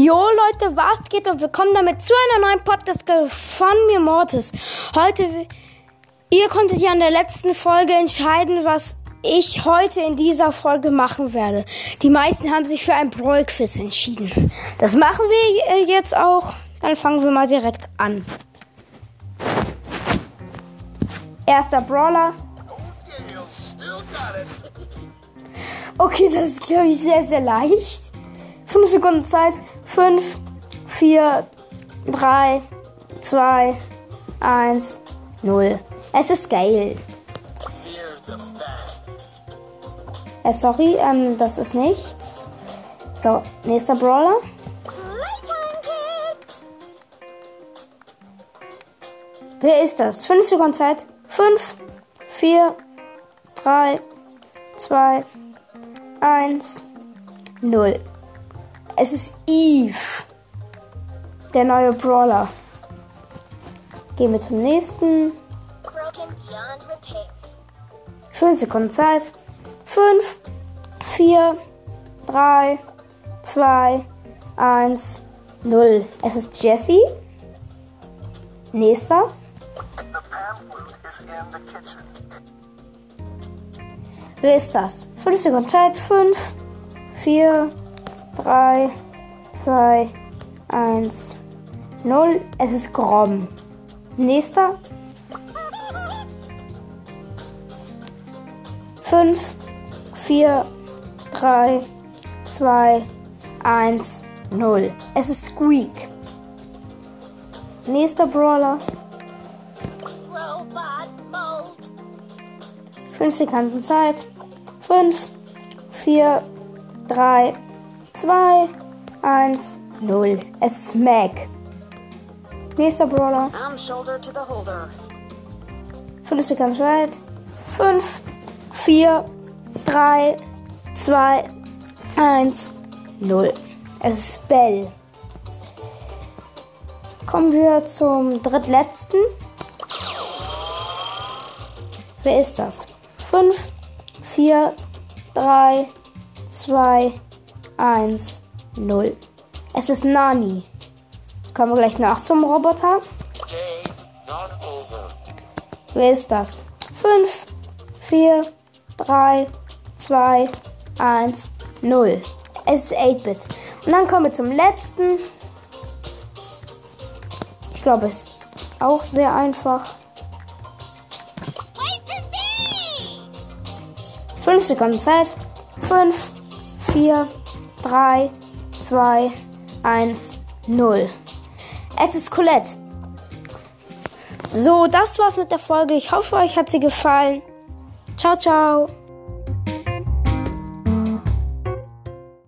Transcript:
Jo Leute, was geht und willkommen damit zu einer neuen Podcast von mir Mortis. Heute, ihr konntet ja in der letzten Folge entscheiden, was ich heute in dieser Folge machen werde. Die meisten haben sich für ein Brawl Quiz entschieden. Das machen wir äh, jetzt auch. Dann fangen wir mal direkt an. Erster Brawler. Okay, das ist glaube ich sehr, sehr leicht. 5 Sekunden Zeit. 5, 4, 3, 2, 1, 0. Es ist geil. Äh, sorry, ähm, das ist nichts. So, nächster Brawler. Wer ist das? 5 Sekunden Zeit. 5, 4, 3, 2, 1, 0. Es ist Eve. Der neue Brawler. Gehen wir zum nächsten. 5 Sekunden Zeit. 5, 4, 3, 2, 1, 0. Es ist Jesse. Nächster. Wer ist das? 5 Sekunden Zeit. 5, 4, 3, 2, 1, 0. Es ist Grom. Nächster. 5, 4, 3, 2, 1, 0. Es ist Squeak. Nächster Brawler. 5 Sekunden Zeit. 5, 4, 3, 2, 1, 0. Es ist Mac. Nächster Brawler. 5 Sekunden Zeit. 5, 4, 3, 2, 1, 0. Es ist Bell. Kommen wir zum drittletzten. Wer ist das? 5, 4, 3, 2, 1, 0. Es ist Nani. Kommen wir gleich nach zum Roboter. Wer ist das? 5, 4, 3, 2, 1, 0. Es ist 8-Bit. Und dann kommen wir zum letzten. Ich glaube, es ist auch sehr einfach. 5 Sekunden Zeit. 5, 4, 3, 2, 1, 0. Es ist Colette. So, das war's mit der Folge. Ich hoffe, euch hat sie gefallen. Ciao, ciao.